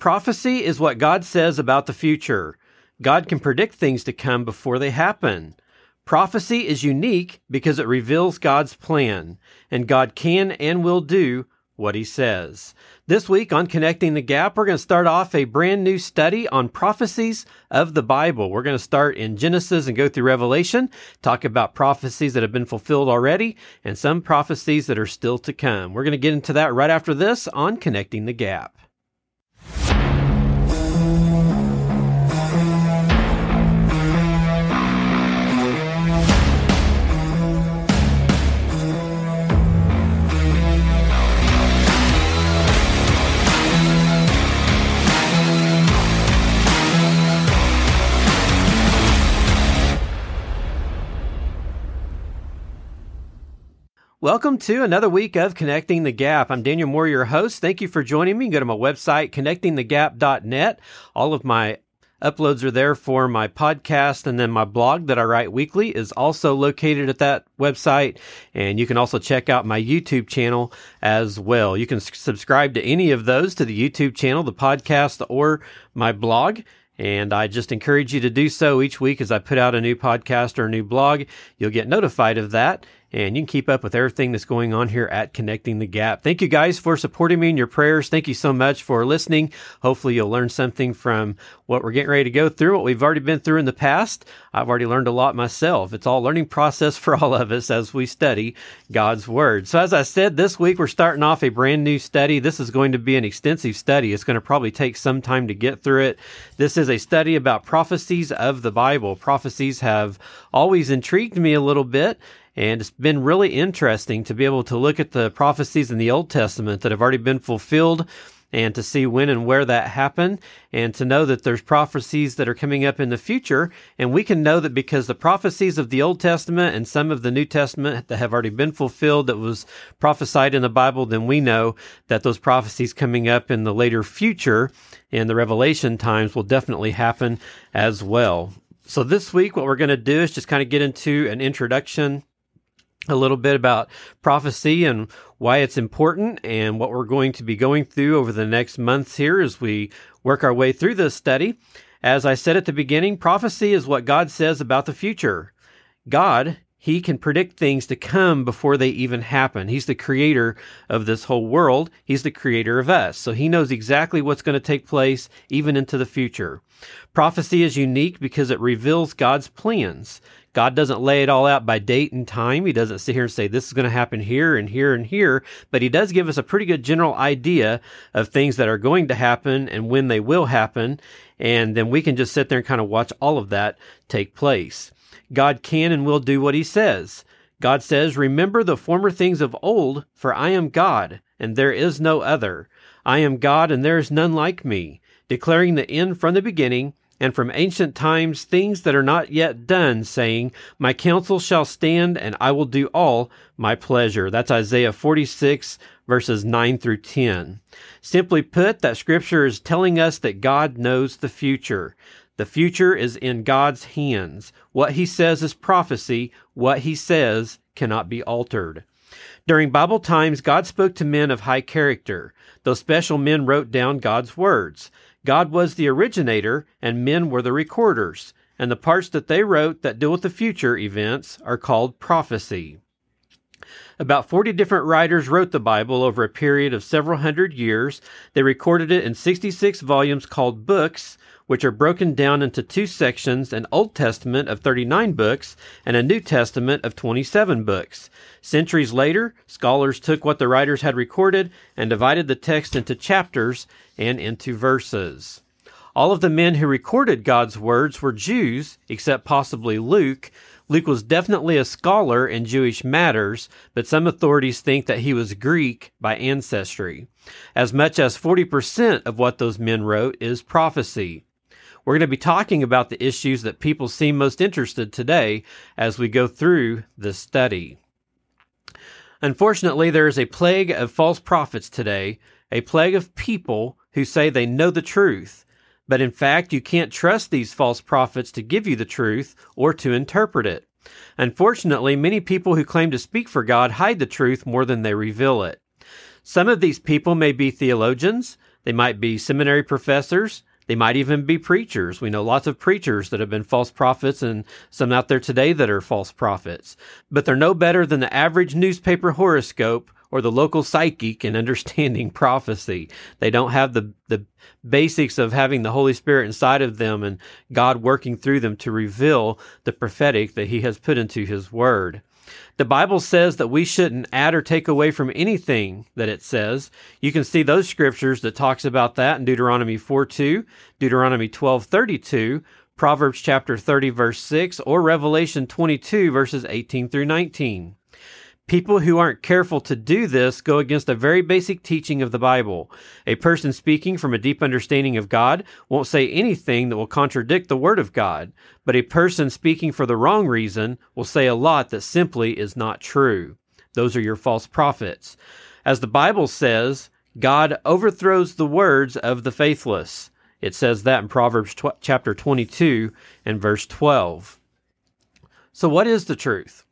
Prophecy is what God says about the future. God can predict things to come before they happen. Prophecy is unique because it reveals God's plan, and God can and will do what he says. This week on Connecting the Gap, we're going to start off a brand new study on prophecies of the Bible. We're going to start in Genesis and go through Revelation, talk about prophecies that have been fulfilled already and some prophecies that are still to come. We're going to get into that right after this on Connecting the Gap. Welcome to another week of Connecting the Gap. I'm Daniel Moore, your host. Thank you for joining me. Go to my website, connectingthegap.net. All of my uploads are there for my podcast and then my blog that I write weekly is also located at that website. And you can also check out my YouTube channel as well. You can subscribe to any of those to the YouTube channel, the podcast, or my blog. And I just encourage you to do so each week as I put out a new podcast or a new blog. You'll get notified of that and you can keep up with everything that's going on here at Connecting the Gap. Thank you guys for supporting me in your prayers. Thank you so much for listening. Hopefully you'll learn something from what we're getting ready to go through, what we've already been through in the past. I've already learned a lot myself. It's all learning process for all of us as we study God's Word. So as I said, this week we're starting off a brand new study. This is going to be an extensive study. It's going to probably take some time to get through it. This is a study about prophecies of the Bible. Prophecies have always intrigued me a little bit. And it's been really interesting to be able to look at the prophecies in the Old Testament that have already been fulfilled and to see when and where that happened and to know that there's prophecies that are coming up in the future. And we can know that because the prophecies of the Old Testament and some of the New Testament that have already been fulfilled that was prophesied in the Bible, then we know that those prophecies coming up in the later future in the Revelation times will definitely happen as well. So this week, what we're going to do is just kind of get into an introduction a little bit about prophecy and why it's important and what we're going to be going through over the next months here as we work our way through this study. As I said at the beginning, prophecy is what God says about the future. God, He can predict things to come before they even happen. He's the creator of this whole world. He's the creator of us. So He knows exactly what's going to take place even into the future. Prophecy is unique because it reveals God's plans. God doesn't lay it all out by date and time. He doesn't sit here and say this is going to happen here and here and here, but he does give us a pretty good general idea of things that are going to happen and when they will happen. And then we can just sit there and kind of watch all of that take place. God can and will do what he says. God says, Remember the former things of old, for I am God, and there is no other. I am God, and there is none like me, declaring the end from the beginning and from ancient times things that are not yet done, saying, My counsel shall stand, and I will do all my pleasure. That's Isaiah 46, verses 9 through 10. Simply put, that scripture is telling us that God knows the future. The future is in God's hands. What he says is prophecy. What he says cannot be altered. During Bible times, God spoke to men of high character. Those special men wrote down God's words. God was the originator and men were the recorders, and the parts that they wrote that deal with the future events are called prophecy. About 40 different writers wrote the Bible over a period of several hundred years. They recorded it in 66 volumes called books, which are broken down into two sections an Old Testament of 39 books and a New Testament of 27 books. Centuries later, scholars took what the writers had recorded and divided the text into chapters and into verses. All of the men who recorded God's words were Jews, except possibly Luke. Luke was definitely a scholar in Jewish matters, but some authorities think that he was Greek by ancestry. As much as 40% of what those men wrote is prophecy. We're going to be talking about the issues that people seem most interested today as we go through this study. Unfortunately, there is a plague of false prophets today, a plague of people who say they know the truth. But in fact, you can't trust these false prophets to give you the truth or to interpret it. Unfortunately, many people who claim to speak for God hide the truth more than they reveal it. Some of these people may be theologians, They might be seminary professors. They might even be preachers. We know lots of preachers that have been false prophets and some out there today that are false prophets. But they're no better than the average newspaper horoscope or the local psychic in understanding prophecy. They don't have the, the basics of having the Holy Spirit inside of them and God working through them to reveal the prophetic that He has put into His Word. The Bible says that we shouldn't add or take away from anything that it says. You can see those scriptures that talks about that in Deuteronomy 4 2, Deuteronomy 12 32, Proverbs chapter 30 verse 6, or Revelation 22 verses 18 through 19. People who aren't careful to do this go against a very basic teaching of the Bible. A person speaking from a deep understanding of God won't say anything that will contradict the Word of God, but a person speaking for the wrong reason will say a lot that simply is not true. Those are your false prophets. As the Bible says, God overthrows the words of the faithless. It says that in Proverbs tw- chapter 22 and verse 12. So, what is the truth?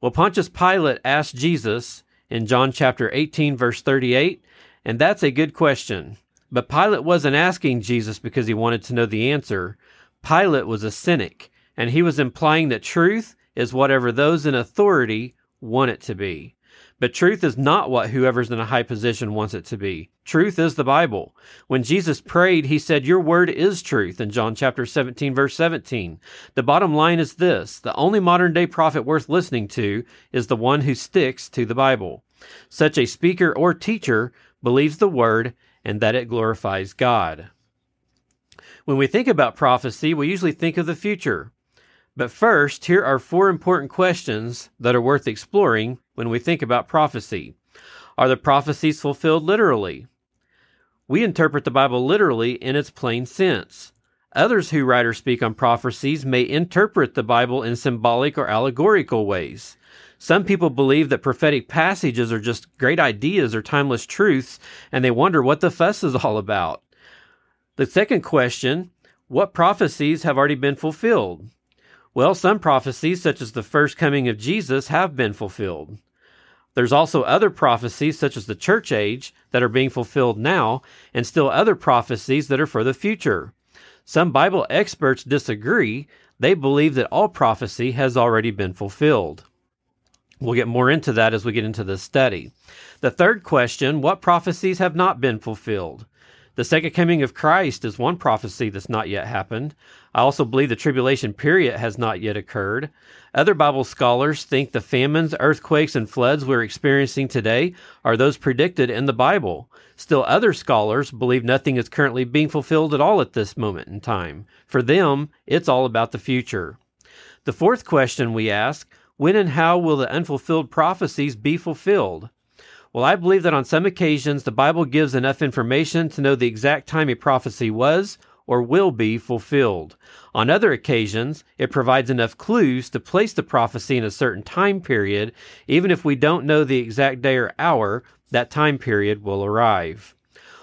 Well, Pontius Pilate asked Jesus in John chapter 18, verse 38, and that's a good question. But Pilate wasn't asking Jesus because he wanted to know the answer. Pilate was a cynic, and he was implying that truth is whatever those in authority want it to be. But truth is not what whoever's in a high position wants it to be. Truth is the Bible. When Jesus prayed, he said, Your word is truth in John chapter 17, verse 17. The bottom line is this the only modern day prophet worth listening to is the one who sticks to the Bible. Such a speaker or teacher believes the word and that it glorifies God. When we think about prophecy, we usually think of the future. But first, here are four important questions that are worth exploring when we think about prophecy. Are the prophecies fulfilled literally? We interpret the Bible literally in its plain sense. Others who write or speak on prophecies may interpret the Bible in symbolic or allegorical ways. Some people believe that prophetic passages are just great ideas or timeless truths, and they wonder what the fuss is all about. The second question what prophecies have already been fulfilled? Well, some prophecies, such as the first coming of Jesus, have been fulfilled. There's also other prophecies, such as the church age, that are being fulfilled now, and still other prophecies that are for the future. Some Bible experts disagree. They believe that all prophecy has already been fulfilled. We'll get more into that as we get into this study. The third question what prophecies have not been fulfilled? The second coming of Christ is one prophecy that's not yet happened. I also believe the tribulation period has not yet occurred. Other Bible scholars think the famines, earthquakes, and floods we're experiencing today are those predicted in the Bible. Still, other scholars believe nothing is currently being fulfilled at all at this moment in time. For them, it's all about the future. The fourth question we ask when and how will the unfulfilled prophecies be fulfilled? Well, I believe that on some occasions the Bible gives enough information to know the exact time a prophecy was or will be fulfilled. On other occasions, it provides enough clues to place the prophecy in a certain time period, even if we don't know the exact day or hour that time period will arrive.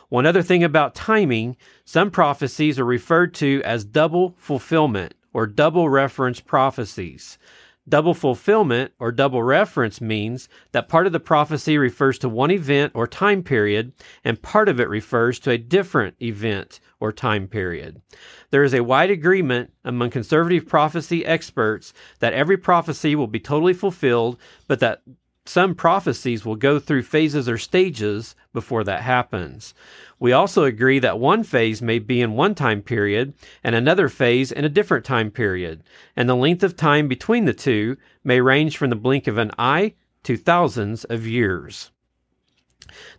One other thing about timing, some prophecies are referred to as double fulfillment or double reference prophecies. Double fulfillment or double reference means that part of the prophecy refers to one event or time period, and part of it refers to a different event or time period. There is a wide agreement among conservative prophecy experts that every prophecy will be totally fulfilled, but that some prophecies will go through phases or stages before that happens. We also agree that one phase may be in one time period and another phase in a different time period, and the length of time between the two may range from the blink of an eye to thousands of years.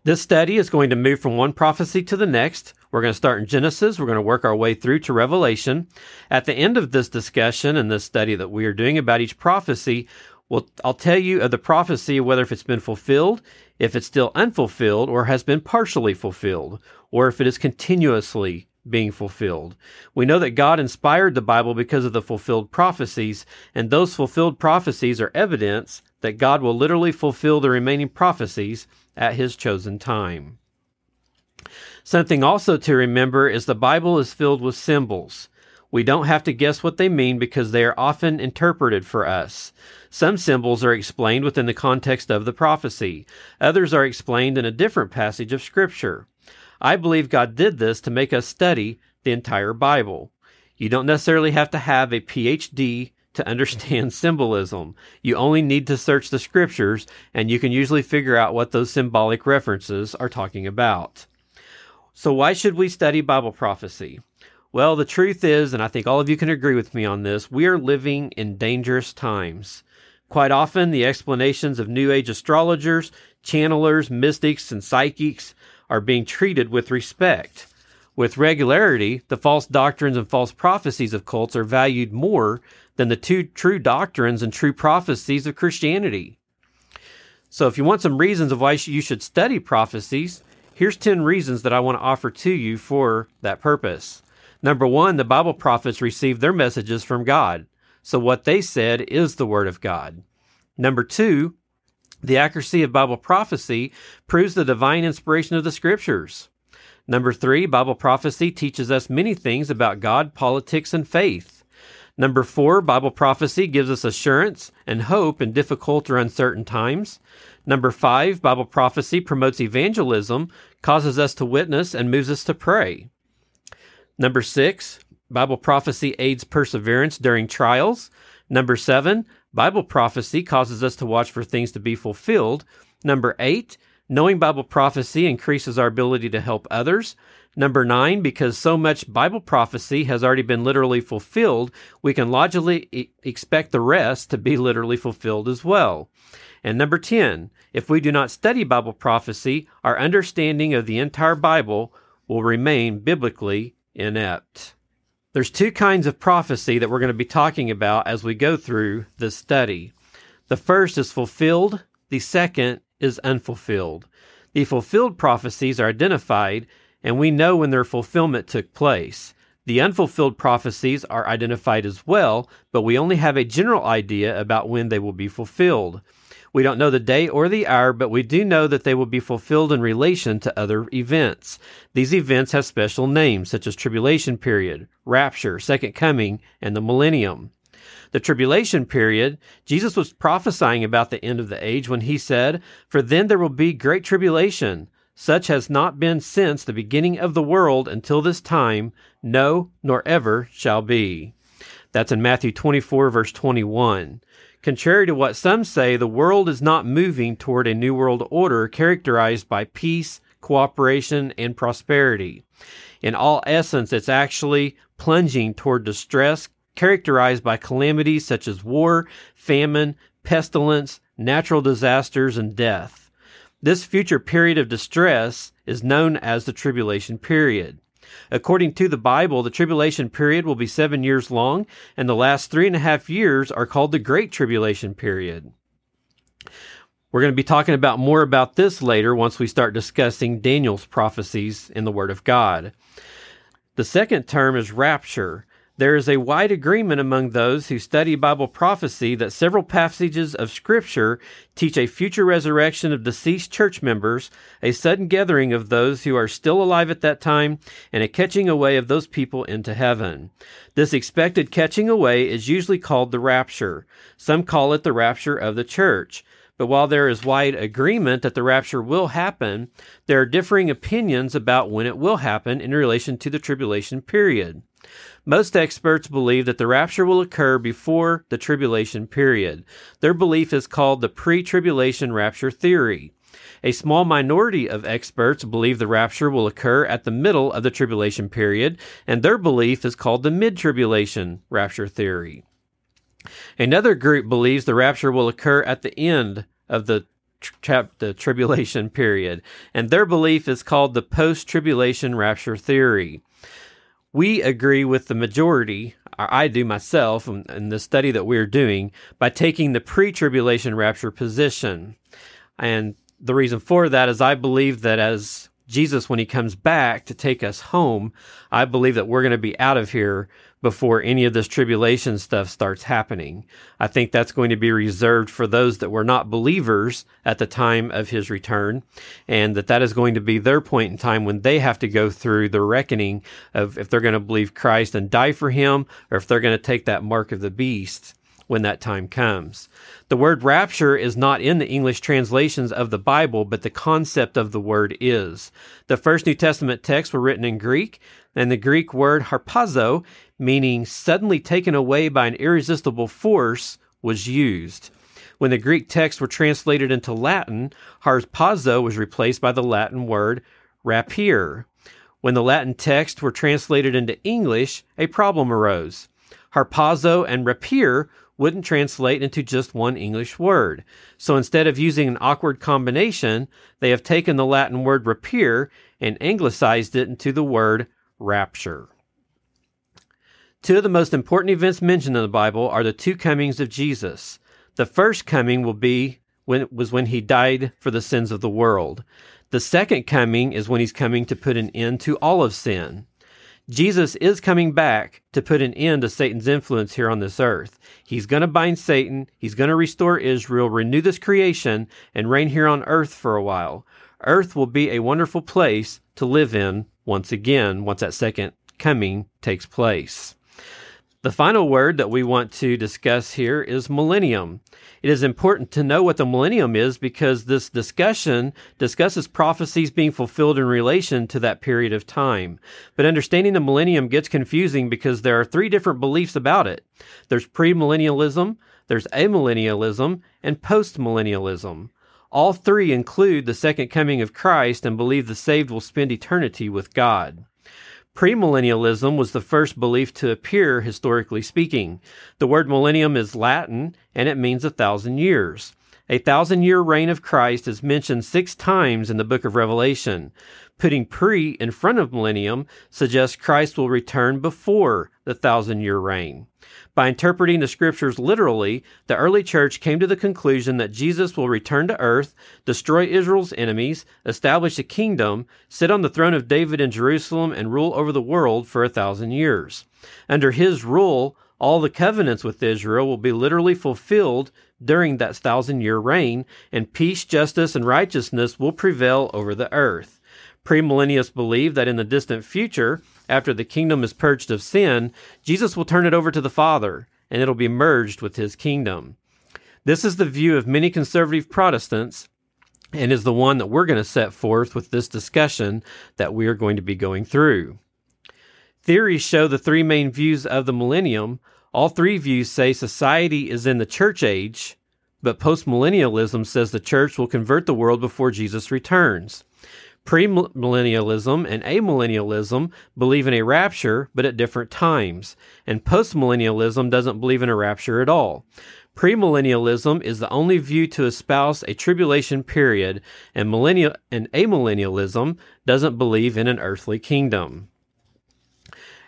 This study is going to move from one prophecy to the next. We're going to start in Genesis. We're going to work our way through to Revelation. At the end of this discussion and this study that we are doing about each prophecy, well, I'll tell you of the prophecy whether if it's been fulfilled, if it's still unfulfilled, or has been partially fulfilled, or if it is continuously being fulfilled. We know that God inspired the Bible because of the fulfilled prophecies, and those fulfilled prophecies are evidence that God will literally fulfill the remaining prophecies at his chosen time. Something also to remember is the Bible is filled with symbols. We don't have to guess what they mean because they are often interpreted for us. Some symbols are explained within the context of the prophecy. Others are explained in a different passage of Scripture. I believe God did this to make us study the entire Bible. You don't necessarily have to have a PhD to understand symbolism. You only need to search the scriptures and you can usually figure out what those symbolic references are talking about. So, why should we study Bible prophecy? Well, the truth is, and I think all of you can agree with me on this, we are living in dangerous times. Quite often, the explanations of New Age astrologers, channelers, mystics, and psychics are being treated with respect. With regularity, the false doctrines and false prophecies of cults are valued more than the two true doctrines and true prophecies of Christianity. So, if you want some reasons of why you should study prophecies, here's 10 reasons that I want to offer to you for that purpose. Number one, the Bible prophets received their messages from God. So what they said is the Word of God. Number two, the accuracy of Bible prophecy proves the divine inspiration of the Scriptures. Number three, Bible prophecy teaches us many things about God, politics, and faith. Number four, Bible prophecy gives us assurance and hope in difficult or uncertain times. Number five, Bible prophecy promotes evangelism, causes us to witness, and moves us to pray. Number six, Bible prophecy aids perseverance during trials. Number seven, Bible prophecy causes us to watch for things to be fulfilled. Number eight, knowing Bible prophecy increases our ability to help others. Number nine, because so much Bible prophecy has already been literally fulfilled, we can logically e- expect the rest to be literally fulfilled as well. And number 10, if we do not study Bible prophecy, our understanding of the entire Bible will remain biblically inept. There's two kinds of prophecy that we're going to be talking about as we go through this study. The first is fulfilled, the second is unfulfilled. The fulfilled prophecies are identified, and we know when their fulfillment took place. The unfulfilled prophecies are identified as well, but we only have a general idea about when they will be fulfilled. We don't know the day or the hour, but we do know that they will be fulfilled in relation to other events. These events have special names, such as tribulation period, rapture, second coming, and the millennium. The tribulation period, Jesus was prophesying about the end of the age when he said, For then there will be great tribulation, such has not been since the beginning of the world until this time, no, nor ever shall be. That's in Matthew 24, verse 21. Contrary to what some say, the world is not moving toward a new world order characterized by peace, cooperation, and prosperity. In all essence, it's actually plunging toward distress characterized by calamities such as war, famine, pestilence, natural disasters, and death. This future period of distress is known as the tribulation period. According to the Bible, the tribulation period will be seven years long, and the last three and a half years are called the Great Tribulation period. We're going to be talking about more about this later once we start discussing Daniel's prophecies in the Word of God. The second term is rapture. There is a wide agreement among those who study Bible prophecy that several passages of Scripture teach a future resurrection of deceased church members, a sudden gathering of those who are still alive at that time, and a catching away of those people into heaven. This expected catching away is usually called the rapture. Some call it the rapture of the church. But while there is wide agreement that the rapture will happen, there are differing opinions about when it will happen in relation to the tribulation period. Most experts believe that the rapture will occur before the tribulation period. Their belief is called the pre tribulation rapture theory. A small minority of experts believe the rapture will occur at the middle of the tribulation period, and their belief is called the mid tribulation rapture theory. Another group believes the rapture will occur at the end of the the tribulation period, and their belief is called the post tribulation rapture theory we agree with the majority, or I do myself, in the study that we're doing, by taking the pre tribulation rapture position. And the reason for that is I believe that as Jesus, when he comes back to take us home, I believe that we're going to be out of here before any of this tribulation stuff starts happening. I think that's going to be reserved for those that were not believers at the time of his return, and that that is going to be their point in time when they have to go through the reckoning of if they're going to believe Christ and die for him, or if they're going to take that mark of the beast when that time comes. The word rapture is not in the English translations of the Bible, but the concept of the word is. The first New Testament texts were written in Greek, and the Greek word harpazo, meaning suddenly taken away by an irresistible force, was used. When the Greek texts were translated into Latin, harpazo was replaced by the Latin word rapier. When the Latin texts were translated into English, a problem arose. Harpazo and rapier wouldn't translate into just one English word. So instead of using an awkward combination, they have taken the Latin word rapier and anglicized it into the word rapture. Two of the most important events mentioned in the Bible are the two comings of Jesus. The first coming will be when was when he died for the sins of the world. The second coming is when he's coming to put an end to all of sin. Jesus is coming back to put an end to Satan's influence here on this earth. He's going to bind Satan, he's going to restore Israel, renew this creation, and reign here on earth for a while. Earth will be a wonderful place to live in once again, once that second coming takes place. The final word that we want to discuss here is millennium. It is important to know what the millennium is because this discussion discusses prophecies being fulfilled in relation to that period of time. But understanding the millennium gets confusing because there are three different beliefs about it. There's premillennialism, there's amillennialism, and postmillennialism. All three include the second coming of Christ and believe the saved will spend eternity with God. Premillennialism was the first belief to appear, historically speaking. The word millennium is Latin and it means a thousand years. A thousand year reign of Christ is mentioned six times in the book of Revelation. Putting pre in front of millennium suggests Christ will return before the thousand year reign. By interpreting the scriptures literally, the early church came to the conclusion that Jesus will return to earth, destroy Israel's enemies, establish a kingdom, sit on the throne of David in Jerusalem, and rule over the world for a thousand years. Under his rule, all the covenants with Israel will be literally fulfilled during that thousand year reign, and peace, justice, and righteousness will prevail over the earth. Premillennialists believe that in the distant future, after the kingdom is purged of sin, Jesus will turn it over to the Father, and it'll be merged with his kingdom. This is the view of many conservative Protestants and is the one that we're going to set forth with this discussion that we are going to be going through. Theories show the three main views of the millennium. All three views say society is in the church age, but postmillennialism says the church will convert the world before Jesus returns. Premillennialism and amillennialism believe in a rapture, but at different times, and postmillennialism doesn't believe in a rapture at all. Premillennialism is the only view to espouse a tribulation period, and millennial and amillennialism doesn't believe in an earthly kingdom.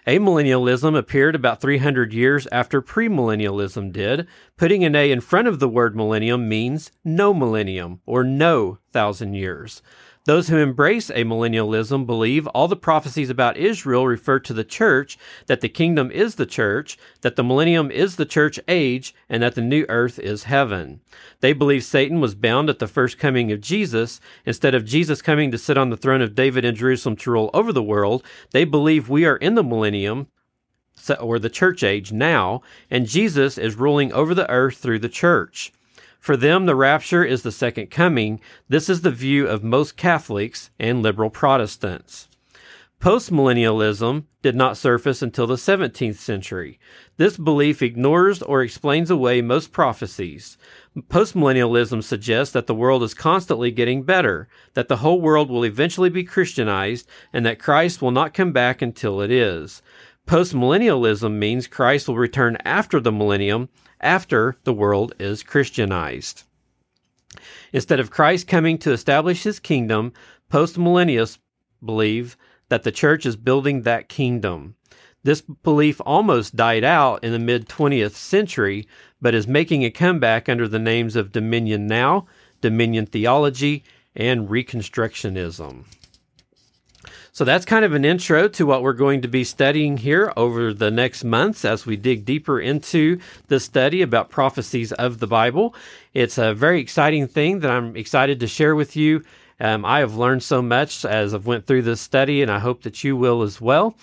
Amillennialism appeared about 300 years after premillennialism did. Putting an A in front of the word millennium means no millennium or no thousand years. Those who embrace amillennialism believe all the prophecies about Israel refer to the church, that the kingdom is the church, that the millennium is the church age, and that the new earth is heaven. They believe Satan was bound at the first coming of Jesus. Instead of Jesus coming to sit on the throne of David in Jerusalem to rule over the world, they believe we are in the millennium, or the church age now, and Jesus is ruling over the earth through the church. For them, the rapture is the second coming. This is the view of most Catholics and liberal Protestants. Postmillennialism did not surface until the 17th century. This belief ignores or explains away most prophecies. Postmillennialism suggests that the world is constantly getting better, that the whole world will eventually be Christianized, and that Christ will not come back until it is. Postmillennialism means Christ will return after the millennium after the world is Christianized. Instead of Christ coming to establish his kingdom, postmillennialists believe that the church is building that kingdom. This belief almost died out in the mid 20th century, but is making a comeback under the names of Dominion Now, Dominion Theology, and Reconstructionism. So that's kind of an intro to what we're going to be studying here over the next months as we dig deeper into the study about prophecies of the Bible. It's a very exciting thing that I'm excited to share with you. Um, I have learned so much as I've went through this study, and I hope that you will as well.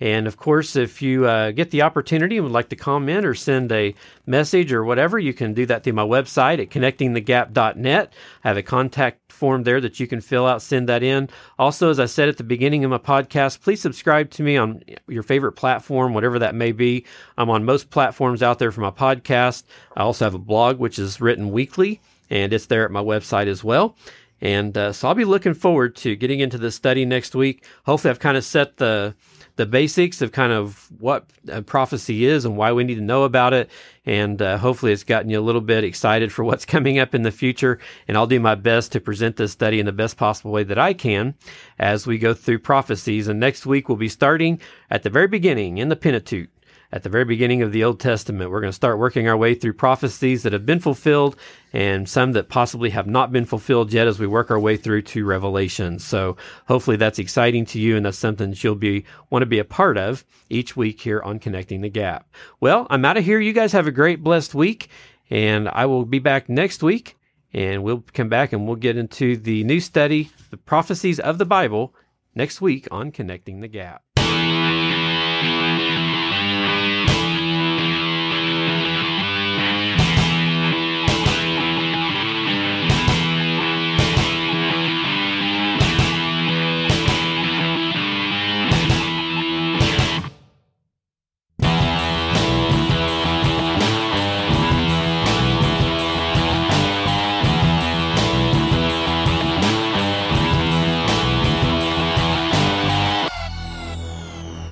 And of course, if you uh, get the opportunity and would like to comment or send a message or whatever, you can do that through my website at connectingthegap.net. I have a contact form there that you can fill out, send that in. Also, as I said at the beginning of my podcast, please subscribe to me on your favorite platform, whatever that may be. I'm on most platforms out there for my podcast. I also have a blog, which is written weekly, and it's there at my website as well. And uh, so I'll be looking forward to getting into the study next week. Hopefully, I've kind of set the the basics of kind of what prophecy is and why we need to know about it. And uh, hopefully, it's gotten you a little bit excited for what's coming up in the future. And I'll do my best to present this study in the best possible way that I can as we go through prophecies. And next week, we'll be starting at the very beginning in the Pentateuch at the very beginning of the Old Testament. We're going to start working our way through prophecies that have been fulfilled and some that possibly have not been fulfilled yet as we work our way through to Revelation. So hopefully that's exciting to you and that's something that you'll be want to be a part of each week here on Connecting the Gap. Well, I'm out of here. You guys have a great blessed week and I will be back next week and we'll come back and we'll get into the new study, the prophecies of the Bible next week on Connecting the Gap.